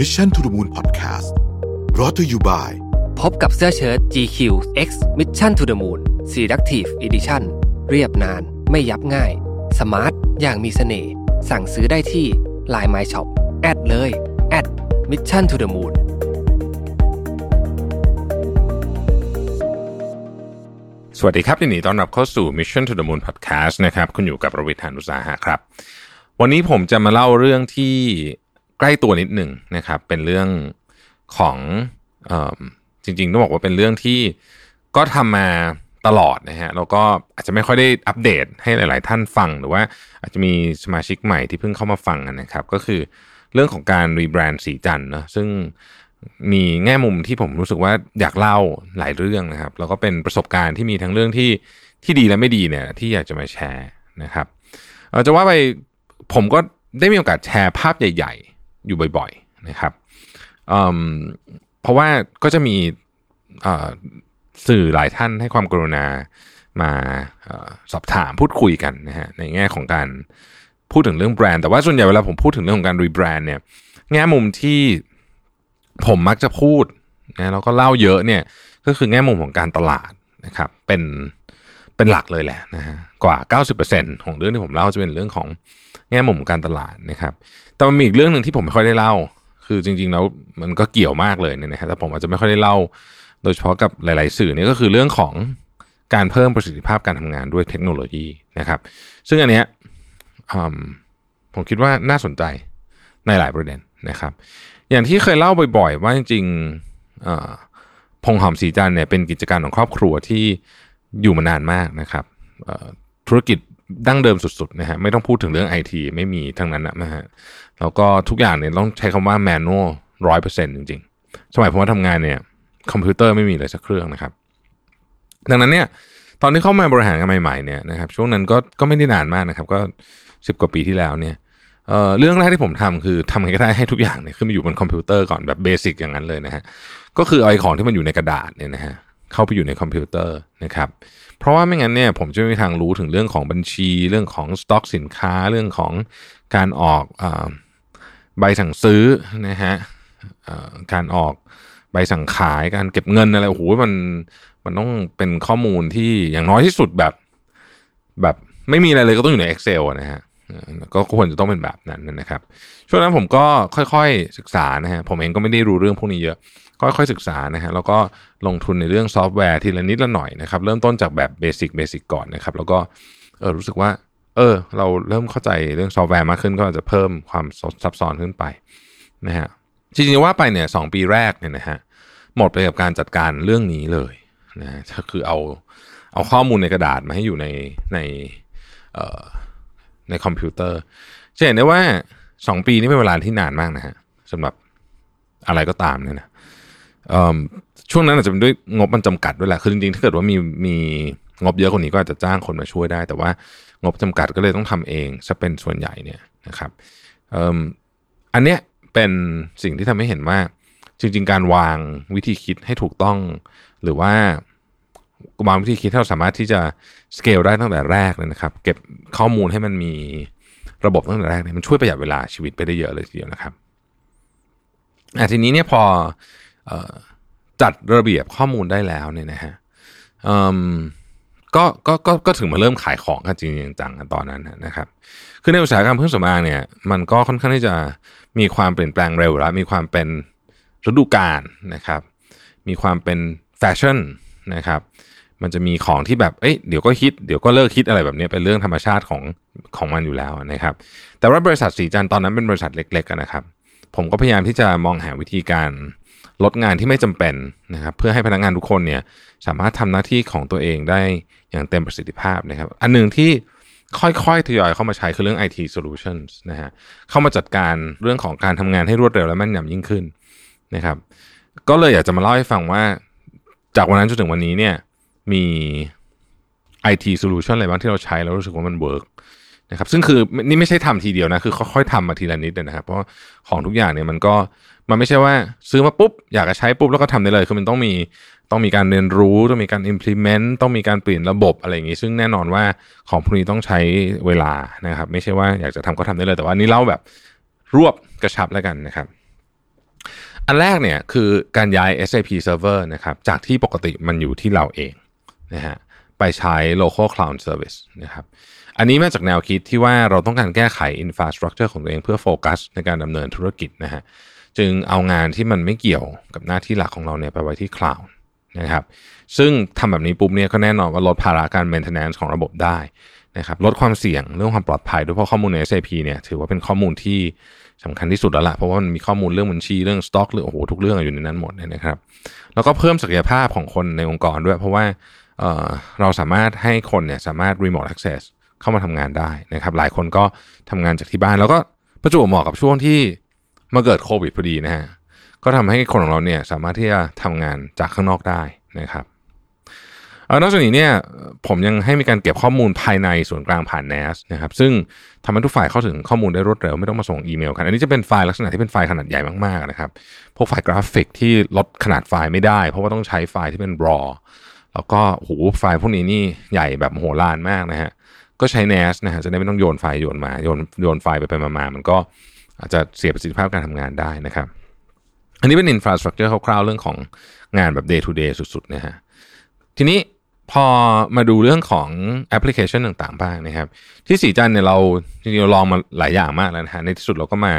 Mission to the Moon Podcast รอ t ธออยู่บ่ายพบกับเสื้อเชิ้ต GQ X Mission to the Moon Selective Edition เรียบนานไม่ยับง่าย สมาร์ท อย่างมีเสน่ห์สั่งซื้อได้ที่ Line My Shop แอดเลยแอด Mission to the Moon สวัสดีครับยินดีต้อนรับเข้าสู่ Mission to the Moon Podcast นะครับ คุณอยู่กับประวิทยานุสาหะครับ วันนี้ผมจะมาเล่าเรื่องที่ใก ล้ตัวนิดหนึ่งนะครับ เป็นเรื่องของออจริงๆต้องบอกว่าเป็นเรื่องที่ก็ทำมาตลอดนะฮะแล้วก็อาจจะไม่ค่อยได้อัปเดตให้หลาย ๆ ท่านฟังหรือว่าอาจจะมีสมาชิกใหม่ที่เพิ่งเข้ามาฟังกันนะครับ ก็คือเรื่องของการรีแบรนด์สีจันทร์นะซึ่งมีแง่มุมที่ผมรู้สึกว่าอยากเล่าหลายเรื่องนะครับ แล้วก็เป็นประสบการณ์ที่มีทั้งเรื่องที่ที่ดีและไม่ดีเนี่ยที่อยากจะมาแชร์นะครับเออจะว่าไปผมก็ได้มีโอกาสแชร์ภาพใหญ่ๆ อยู่บ่อยๆนะครับเเพราะว่าก็จะมีสื่อหลายท่านให้ความกรุณามาอสอบถามพูดคุยกันนะฮะในแง่ของการพูดถึงเรื่องแบรนด์แต่ว่าส่วนใหญ่เวลาผมพูดถึงเรื่องของการรีแบรนด์เนี่ยแง่มุมที่ผมมักจะพูดนะแล้วก็เล่าเยอะเนี่ยก็คือแง่มุมของการตลาดนะครับเป็นเป็นหลักเลยแหละนะฮะกว่า 90%ของเรื่องที่ผมเล่าจะเป็นเรื่องของ แง่มุมของการตลาดนะครับ แต่มันมีอีกเรื่องหนึ่งที่ผมไม่ค่อยได้เล่า คือจริง ๆ แล้วมันก็เกี่ยวมากเลยเนี่ยนะฮะแต่ผมอาจจะไม่ค่อยได้เล่า โดยเฉพาะกับหลาย ๆ สื่อนี่ก็คือเรื่องของการเพิ่มประสิทธิภาพการทำงานด้วยเทคโนโลยีนะครับ ซึ่งอันเนี้ยผมคิดว่าน่าสนใจในหลายประเด็นนะครับ อย่างที่เคยเล่าบ่อย ๆ ว่าจริงๆพงหอมสีจันเนี่ยเป็นกิจการของครอบครัวที่อยู่มานานมากนะครับธุรกิจ ดั้งเดิมสุดๆนะฮะไม่ต้องพูดถึงเรื่องไอทีไม่มีทั้งนั้นนะฮะแล้วก็ทุกอย่างเนี่ยต้องใช้คำว่าแมนนวลร้อยเปอร์เซ็นต์จริงๆ สมัยผมมาทำงานเนี่ย คอมพิวเตอร์ไม่มีเลยสักเครื่องนะครับ ดังนั้นเนี่ยตอนที่เข้ามาบริหารกันใหม่ๆเนี่ยนะครับช่วงนั้นก็ก็ไม่ได้นานมากนะครับ ก็สิบกว่าปีที่แล้วเนี่ยเรื่องแรกที่ผมทำคือทำไงก็ได้ให้ทุกอย่างเนี่ยขึ้นมาอยู่บนคอมพิวเตอร์ก่อนแบบ basic อย่างนั้นเลยนะฮะก็คือเอาไอของที่มันอยู่ในกระดาษเนี่ยนะฮะเข้าไปอยู่ในคอมพิวเตอร์นะครับ เพราะว่าไม่งั้นเนี่ยผมจะไม่มีทางรู้ถึงเรื่องของบัญชี เรื่องของสต็อกสินค้าเรื่องของการออกใบสั่งซื้อนะฮะการออกใบสั่งขายการเก็บเงินอะไรโอ้โหมันมันต้องเป็นข้อมูลที่อย่างน้อยที่สุดแบบ แบบไม่มีอะไรเลยก็ต้องอยู่ใน Excel นะฮะก็ควรจะต้องเป็นแบบนั้นนะครับ ช่วงนั้นผมก็ค่อยๆศึกษานะฮะผมเองก็ไม่ได้รู้เรื่องพวกนี้เยอะ ก็ค่อยศึกษานะฮะแล้วก็ลงทุนในเรื่องซอฟต์แวร์ทีละนิดละหน่อยนะครับ เริ่มต้นจากแบบ basic basic ก่อนนะครับ แล้วก็เออรู้สึกว่า เออ เราเริ่มเข้าใจเรื่องซอฟต์แวร์มากขึ้น ก็อาจจะเพิ่มความซับซ้อนขึ้นไปนะฮะจริงๆว่าไปเนี่ยปีแรกเนี่ยนะฮะหมดไปกับการจัดการเรื่องนี้เลยนะก็คือเอาเอาข้อมูลในกระดาษมาให้อยู่ในในเอ่อในคอมพิวเตอร์จะเห็นได้ว่าสองปีนี้เป็นเวลาที่นานมากนะฮะสำหรับอะไรก็ตามเนี่ยนะ ช่วงนั้นอาจจะเป็นด้วยงบมันจำกัดด้วยแหละคือจริงๆถ้าเกิดว่ามีมีงบเยอะกว่านี้ก็อาจจะจ้างคนมาช่วยได้ แต่ว่างบจำกัดก็เลยต้องทำเองจะเป็นส่วนใหญ่เนี่ยนะครับอันเนี้ยเป็นสิ่งที่ทำให้เห็นว่า จริง ๆ การวางวิธีคิดให้ถูกต้อง หรือว่าวางวิธีคิดที่เราสามารถที่จะสเกลได้ตั้งแต่แรกเลยนะครับ เก็บข้อมูลให้มันมีระบบตั้งแต่แรกเนี่ยมันช่วยประหยัดเวลาชีวิตไปได้เยอะเลยทีเดียวนะครับอะทีนี้เนี่ยพอ จัดระเบียบข้อมูลได้แล้วเนี่ยนะฮะก็ก็ก็ก็ถึงมาเริ่มขายของกันจริงจังกันตอนนั้นนะครับ คือในอุตสาหกรรมเครื่องสำอางเนี่ย มันก็ค่อนข้างที่จะมีความเปลี่ยนแปลงเร็วแล้ว มีความเป็นฤดูกาลนะครับ มีความเป็นแฟชั่นนะครับ มันจะมีของที่แบบ เอ้ย เดี๋ยวก็ฮิต เดี๋ยวก็เลิกฮิตอะไรแบบนี้ เป็นเรื่องธรรมชาติของของมันอยู่แล้วนะครับ แต่ว่าบริษัทสีจันตอนนั้นเป็นบริษัทเล็กๆนะครับ ผมก็พยายามที่จะมองหาวิธีการ ลดงานที่ไม่จำเป็นนะครับเพื่อให้พนักงานทุกคนเนี่ยสามารถทำหน้าที่ของตัวเองได้อย่างเต็มประสิทธิภาพนะครับ อันหนึ่งที่ค่อยๆทยอยเข้ามาใช้คือเรื่อง IT solutions นะฮะเข้ามาจัดการเรื่องของการทำงานให้รวดเร็วและแม่นยำยิ่งขึ้นนะครับ ก็เลยอยากจะมาเล่าให้ฟังว่า จากวันนั้นจนถึงวันนี้เนี่ยมี IT solution อะไรบ้างที่เราใช้แล้วรู้สึกว่ามันเวิร์ก นะครับซึ่งคือนี่ไม่ใช่ทำทีเดียวนะคือค่อยๆทำมาทีละนิดนะครับ เพราะของทุกอย่างเนี่ยมันก็มันไม่ใช่ว่าซื้อมาปุ๊บอยากจะใช้ปุ๊บแล้วก็ทำได้เลยคือมันต้องมีต้องมีการเรียนรู้ต้องมีการ implement ต้องมีการเปลี่ยนระบบอะไรอย่างงี้ ซึ่งแน่นอนว่าของพวกนี้ต้องใช้เวลานะครับ ไม่ใช่ว่าอยากจะทำก็ทำได้เลยแต่ว่านี่เล่าแบบรวบกระชับแล้วกันนะครับ อันแรกเนี่ยคือการย้าย SAP Server นะครับจากที่ปกติมันอยู่ที่เราเองนะฮะไปใช้ local cloud service นะครับ อันนี้มาจากแนวคิดที่ว่าเราต้องการแก้ไข infrastructure ของตัวเองเพื่อโฟกัสในการดำเนินธุรกิจนะฮะจึงเอางานที่มันไม่เกี่ยวกับหน้าที่หลักของเราเนี่ยไปไว้ที่ cloud นะครับซึ่งทำแบบนี้ปุ๊บเนี่ยก็แน่นอนว่าลดภาระการ maintenance ของระบบได้นะครับลดความเสี่ยงเรื่องความปลอดภัยด้วยเพราะข้อมูลใน SAP เนี่ยถือว่าเป็นข้อมูลที่สำคัญที่สุดแล้วล่ะเพราะว่ามันมีข้อมูลเรื่องบัญชีเรื่องสต็อกเรื่องโอ้โหทุกเรื่องอยู่ในนั้นหมดเนี่ยนะครับ แล้วก็เพิ่มศักยภาพของคนในองค์กรด้วย เพราะว่าเเราสามารถให้คนเนี่ยสามารถ remote access เข้ามาทำงานได้นะครับ หลายคนก็ทำงานจากที่บ้าน แล้วก็ประจวบเหมาะกับช่วงที่มาเกิดโควิดพอดีนะฮะก็ทำให้คนของเราเนี่ยสามารถที่จะทำงานจากข้างนอกได้นะครับนอกจากนี้เนี่ยผมยังให้มีการเก็บข้อมูลภายในส่วนกลางผ่าน NAS นะครับซึ่งทำให้ทุกฝ่ายเข้าถึงข้อมูลได้รวดเร็วไม่ต้องมาส่งอีเมลกัน อันนี้จะเป็นไฟล์ลักษณะที่เป็นไฟล์ขนาดใหญ่มากๆนะครับ พวกไฟล์กราฟิกที่ลดขนาดไฟล์ไม่ได้ เพราะว่าต้องใช้ไฟล์ที่เป็น raw แล้วก็โหไฟล์พวกนี้นี่ใหญ่แบบโหฬารมากนะฮะ ก็ใช้ NAS นะฮะจะได้ไม่ต้องโยนไฟล์โยนมาโยนโยนไฟล์ไปไปมามันก็อาจจะเสียประสิทธิภาพการทำงานได้นะครับ อันนี้เป็น infrastructure คร่าวๆเรื่องของงานแบบ day to day สุดๆนะฮะทีนี้พอมาดูเรื่องของแอปพลิเคชันต่างๆบ้างนะครับ ที่ศรีจันทร์เนี่ยเราจริงๆเราลองมาหลายอย่างมากแล้วนะฮะในที่สุดเราก็มา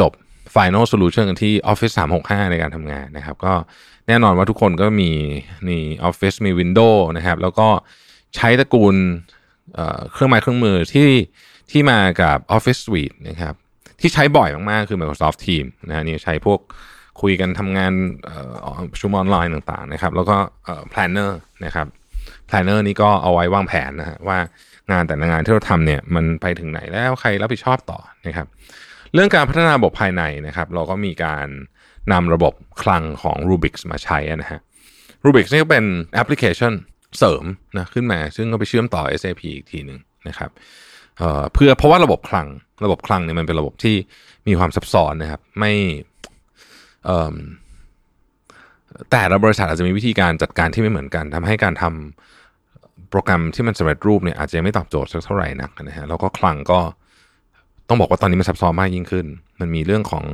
จบ Final Solution กันที่ Office 365 ในการทำงานนะครับ ก็แน่นอนว่าทุกคนก็มีนี่ Office มี Windows นะครับ แล้วก็ใช้ตระกูล เครื่องไม้เครื่องมือที่ที่มากับ Office Suite นะครับที่ใช้บ่อยมากๆ คือ Microsoft Teams นะนี่ใช้พวกคุยกันทำงานประชุมออนไลน์ต่างๆนะครับ แล้วก็ planner นะครับ planner นี้ก็เอาไว้วางแผนนะฮะว่างานแต่ละงานที่เราทำเนี่ยมันไปถึงไหนแล้วใครรับผิดชอบต่อนะครับ เรื่องการพัฒนาระบบภายในนะครับ เราก็มีการนำระบบคลังของ Rubix มาใช้นะฮะ Rubix นี่ก็เป็นแอปพลิเคชัน เสริมนะขึ้นมา ซึ่งก็ไปเชื่อมต่อ SAP อีกทีหนึ่งนะครับเเพื่อเพราะว่าระบบคลังระบบคลังเนี่ยมันเป็นระบบที่มีความซับซ้อนนะครับ ไม่แต่ละบริษัทอาจจะมีวิธีการจัดการที่ไม่เหมือนกันทำให้การทำโปรแกรมที่มันสำเร็จรูปเนี่ยอาจจะไม่ตอบโจทย์สักเท่าไหร่นักนะฮะแล้วก็คลังก็ต้องบอกว่าตอนนี้มันซับซ้อนมากยิ่งขึ้น มันมีเรื่องของ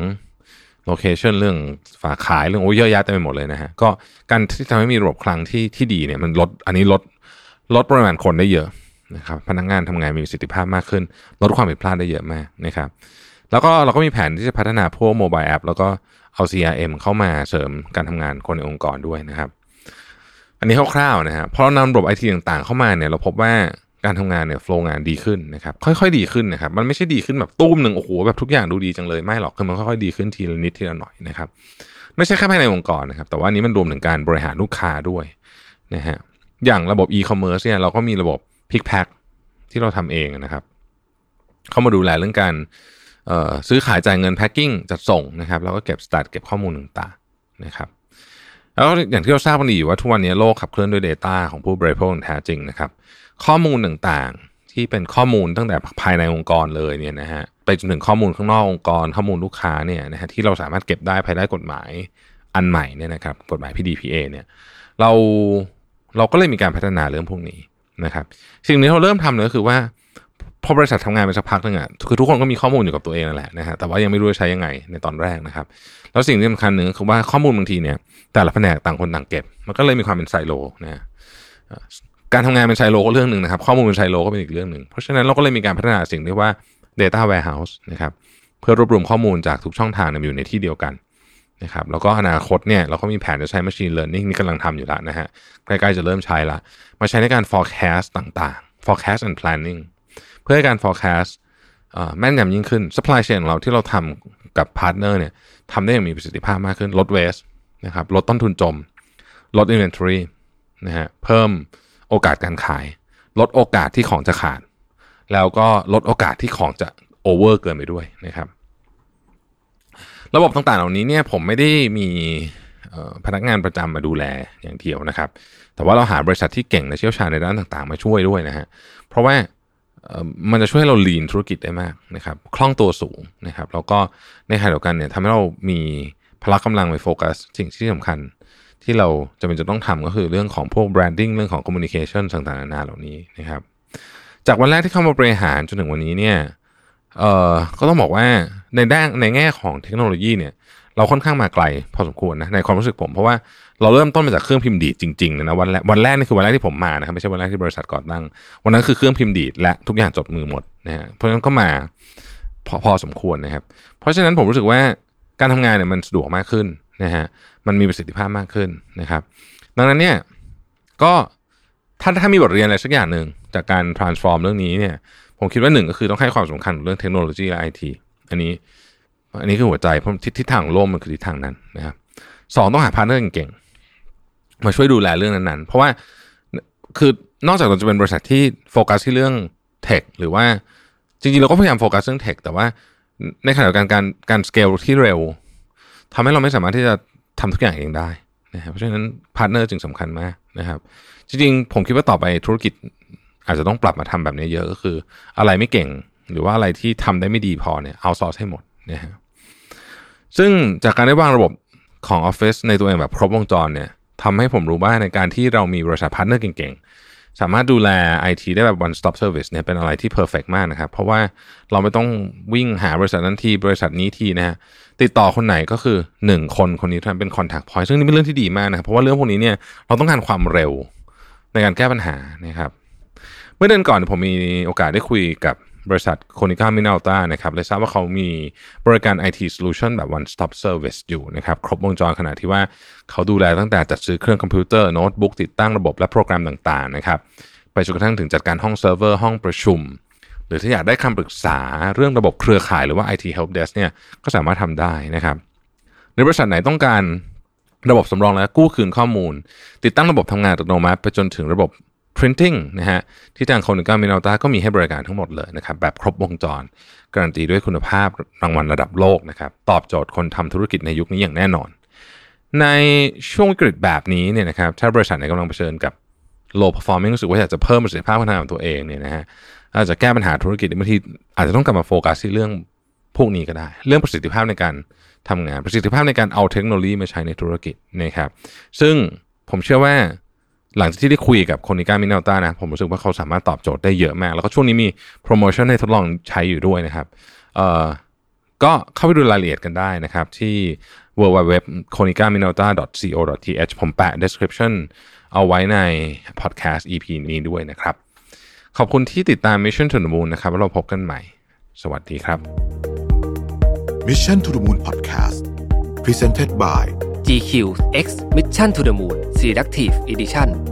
location เรื่องฝากขายเรื่องโอ้เยอะแยะเต็มไปหมดเลยนะฮะก็การที่ทำให้มีระบบคลังที่ที่ดีเนี่ยมันลดอันนี้ลดลดปริมาณคนได้เยอะนะครับพนักงานทำงานมีประสิทธิภาพมากขึ้น ลดความผิดพลาดได้เยอะมากนะครับแล้วก็เราก็มีแผนที่จะพัฒนาพวก mobile app แล้วก็เอา CRM เข้ามาเสริมการทำงานคนในองค์กรด้วยนะครับ อันนี้คร่าวๆนะฮะพอเรานำระบบไอทีต่างๆเข้ามาเนี่ยเราพบว่า การทำงานเนี่ยโฟล์งานดีขึ้นนะครับค่อยๆดีขึ้นนะครับมันไม่ใช่ดีขึ้นแบบตุ้มหนึ่งโอ้โหแบบทุกอย่างดูดีจังเลยไม่หรอกคือมันค่อยๆดีขึ้นทีละนิดทีละหน่อยนะครับไม่ใช่แค่ภายในองค์กรนะครับแต่ว่านี้มันรวมถึงการบริหารลูกค้าด้วยนะฮะอย่างระบบ e-commerce เนี่ยเราก็มีระบบ pick pack ที่เราทำเองนะครับ เข้ามาดูแลเรื่องการซื้อขายจ่ายเงินแพ็คกิ้งจัดส่งนะครับแล้วก็เก็บสตาร์ทเก็บข้อมูลต่างๆนะครับแล้วอย่างที่เราทราบกันดีอยู่ว่าทุกวันนี้โลกขับเคลื่อนด้วย Data ของผู้บริโภคแท้จริงนะครับ ข้อมูลต่างๆ ที่เป็นข้อมูลตั้งแต่ภายในองค์กรเลยเนี่ยนะฮะไปจนถึงข้อมูลข้างนอกองค์กร ข้อมูลลูกค้าเนี่ยนะฮะที่เราสามารถเก็บได้ภายใต้กฎหมายอันใหม่เนี่ยนะครับกฎหมาย PDPA เนี่ยเราเราก็เลยมีการพัฒนาเรื่องพวกนี้นะครับสิ่งนี้เราเริ่มทำเลยก็คือว่าพอบริษัททำงานไปสักพักนึงอะคือทุกคนก็มีข้อมูลอยู่กับตัวเองนั่นแหละนะฮะแต่ว่ายังไม่รู้จะใช้ยังไงในตอนแรกนะครับ แล้วสิ่งที่สำคัญหนึ่งคือว่าข้อมูลบางทีเนี่ยแต่ละแผนกต่างคนต่างเก็บ มันก็เลยมีความเป็นไซโลนะ การทำงานเป็นไซโลก็เรื่องหนึ่งนะครับ ข้อมูลเป็นไซโลก็เป็นอีกเรื่องหนึ่ง เพราะฉะนั้นเราก็เลยมีการพัฒนาสิ่งที่ว่า data warehouse นะครับเพื่อรวบรวมข้อมูลจากทุกช่องทางอยู่ในที่เดียวกันนะครับแล้วก็อนาคตเนี่ยเราก็มีแผนจะใช้ machine learning นี่กำลังทำอยู่แล้วนะฮะใกล้ๆจะเริ่มใช้ละมาใช้ในการ forecast ต่างๆ forecast and planning เพื่อให้การ forecast แม่นยำยิ่งขึ้น supply chain ของเราที่เราทำกับ partner เนี่ยทำได้อย่างมีประสิทธิภาพมากขึ้นลด waste นะครับลดต้นทุนจม ลด inventory นะฮะเพิ่ม โอกาสการขาย ลดโอกาสที่ของจะขาด แล้วก็ลดโอกาสที่ของจะ over เกินไปด้วยนะครับ ระบบต่างๆเหล่านี้เนี่ยผมไม่ได้มีพนักงานประจำมาดูแลอย่างเดียวนะครับ แต่ว่าเราหาบริษัทที่เก่งและเชี่ยวชาญในด้านต่างๆ มาช่วยด้วยนะฮะ เพราะว่ามันจะช่วยให้เราลีนธุรกิจได้มากนะครับ คล่องตัวสูงนะครับ แล้วก็ในขณะเดียวกันเนี่ยทำให้เรามีพละกำลังไปโฟกัสสิ่งที่สำคัญ ที่เราจำเป็นจะต้องทำก็คือเรื่องของพวก branding เรื่องของ communication ต่างๆนานาเหล่านี้นะครับจากวันแรกที่เข้ามาบริหารจนถึงวันนี้เนี่ยเอ่อก็ต้องบอกว่าในด้านในแง่ของเทคโนโลยีเนี่ยเราค่อนข้างมาไกลพอสมควรนะในความรู้สึกผมเพราะว่าเราเริ่มต้นมาจากเครื่องพิมพ์ดีดจริงๆนะวันแรกวันแรกนี่คือวันแรกที่ผมมานะครับไม่ใช่วันแรกที่บริษัทก่อตั้ง วันนั้นคือเครื่องพิมพ์ดีดและทุกอย่างจดมือหมดนะฮะเพราะฉะนั้นก็มาพอพอสมควรนะครับ เพราะฉะนั้นผมรู้สึกว่าการทำงานเนี่ยมันสะดวกมากขึ้น นะฮะมันมีประสิทธิภาพมากขึ้นนะครับ ดังนั้นเนี่ยก็ถ้าถ้ามีบทเรียนอะไรสักอย่างหนึ่งจากการ transform เรื่องนี้เนี่ยผมคิดว่าหนึ่งก็คือต้องให้ความสำคัญเรื่องเทคโนโลยีและไอทีอันนี้อันนี้คือหัวใจเพราะทิศทางของโลกมันคือทิศทางนั้นนะครับสองต้องหา partner เก่งๆมาช่วยดูแลเรื่องนั้นๆ เพราะว่าคือนอกจากเราจะเป็นบริษัทที่โฟกัสที่เรื่อง tech หรือว่าจริงๆ เราก็พยายามโฟกัสเรื่อง tech แต่ว่าในขณะเดียวกันการการสเกลที่เร็ว ทำให้เราไม่สามารถที่จะทำทุกอย่างเองได้นะครับเพราะฉะนั้น partner จึงสำคัญมากนะครับ จริงๆ ผมคิดว่าต่อไปธุรกิจอาจจะต้องปรับมาทำแบบนี้เยอะก็คือ อะไรไม่เก่งหรือว่าอะไรที่ทำได้ไม่ดีพอเนี่ย outsource ให้หมดนะฮะซึ่งจากการได้วางระบบของออฟฟิศในตัวเองแบบครบวงจรเนี่ยทำให้ผมรู้ว่าในการที่เรามีบริษัท partner เก่งๆ สามารถดูแล IT ได้แบบ one stop service เนี่ยเป็นอะไรที่ perfect มากนะครับ เพราะว่าเราไม่ต้องวิ่งหาบริษัทนั้นทีบริษัทนี้ทีนะฮะติดต่อคนไหนก็คือ 1 คนคนนี้ท่านเป็น contact point ซึ่งนี่เป็นเรื่องที่ดีมากนะครับ เพราะว่าเรื่องพวกนี้เนี่ยเราต้องการความเร็วในการแก้ปัญหานะครับ เมื่อเดือนก่อนผมมีโอกาสได้คุยกับ บริษัทโคนิก้ามินอลต้านะครับเลยทราบว่าเขามีบริการ IT solution แบบ one stop service อยู่นะครับ ครบวงจรขนาดที่ว่าเขาดูแลตั้งแต่จัดซื้อเครื่องคอมพิวเตอร์โน้ตบุ๊กติดตั้งระบบและโปรแกรมต่างๆนะครับไปจนกระทั่งถึงจัดการห้องเซิร์ฟเวอร์ห้องประชุม หรือถ้าอยากได้คำปรึกษาเรื่องระบบเครือข่ายหรือว่า IT help desk เนี่ยก็สามารถทำได้นะครับในบริษัทไหนต้องการระบบสำรองและกู้คืนข้อมูล ติดตั้งระบบทำงานอัตโนมัติ ไปจนถึงระบบ printing นะฮะที่ทางคนิก้ามินาลตาก็มีให้บริการทั้งหมดเลยนะครับแบบครบวงจร การันตีด้วยคุณภาพรางวัลระดับโลกนะครับตอบโจทย์คนทำธุรกิจในยุคนี้อย่างแน่นอน ในช่วงวิกฤตแบบนี้เนี่ยนะครับถ้าบริษัทไหนกำลังเผชิญกับ low performing รู้สึกว่าอยากจะเพิ่มประสิทธิภาพการทำงานของตัวเองเนี่ยนะฮะอาจจะแก้ปัญหาธุรกิจบางทีอาจจะต้องกลับมาโฟกัสที่เรื่องพวกนี้ก็ได้ เรื่องประสิทธิภาพในการทำงานประสิทธิภาพในการเอาเทคโนโลยีมาใช้ในธุรกิจนะครับซึ่งผมเชื่อว่า หลังจากที่ได้คุยกับคนนิก้ามินาลต้านะผมรู้สึกว่าเขาสามารถตอบโจทย์ได้เยอะมาก แล้วก็ช่วงนี้มีโปรโมชั่นให้ทดลองใช้อยู่ด้วยนะครับเอ่อก็เข้าไปดูรายละเอียดกันได้นะครับ ที่ www k o n i k a m i n a l t a co th ผมแปะ description เอาไว้ใน podcast EP นี้ด้วยนะครับ ขอบคุณที่ติดตาม Mission to the Moon นะครับแล้วเราพบกันใหม่ สวัสดีครับ Mission to the Moon Podcast Presented by GQ X Mission to the Moon Selective Edition